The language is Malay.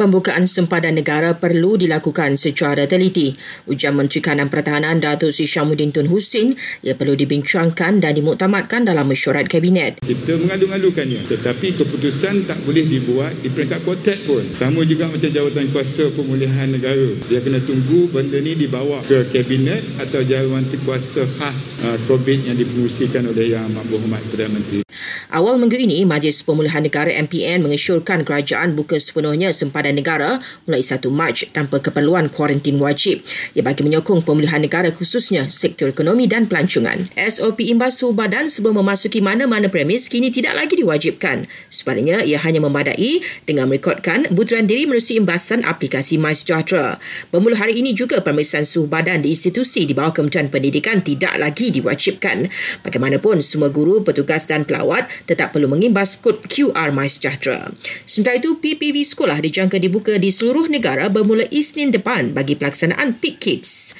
Pembukaan sempadan negara perlu dilakukan secara teliti. Ujian Menteri Kanan Pertahanan Datuk Sri Syamuddin Tun Hussein ia perlu dibincangkan dan dimuktamadkan dalam mesyuarat kabinet. Kita mengadu-ngadukannya tetapi keputusan tak boleh dibuat di peringkat kotak pun. Sama juga macam jawatan kuasa pemulihan negara. Dia kena tunggu benda ni dibawa ke kabinet atau jawatan kuasa khas uh, COVID yang dipengusikan oleh Yang Berhormat Perdana Menteri. Awal minggu ini, Majlis Pemulihan Negara MPN mengesyorkan kerajaan buka sepenuhnya sempadan negara mulai 1 Mac tanpa keperluan kuarantin wajib. Ia bagi menyokong pemulihan negara khususnya sektor ekonomi dan pelancongan. SOP imbas suhu badan sebelum memasuki mana-mana premis kini tidak lagi diwajibkan. Sebaliknya, ia hanya memadai dengan merekodkan butiran diri melalui imbasan aplikasi MySejahtera. Bermula hari ini juga pemeriksaan suhu badan di institusi di bawah Kementerian Pendidikan tidak lagi diwajibkan. Bagaimanapun, semua guru, petugas dan pelawat tetap perlu mengimbas kod QR MySejahtera. Sementara itu, PPV sekolah dijangka dibuka di seluruh negara bermula Isnin depan bagi pelaksanaan Peak Kids.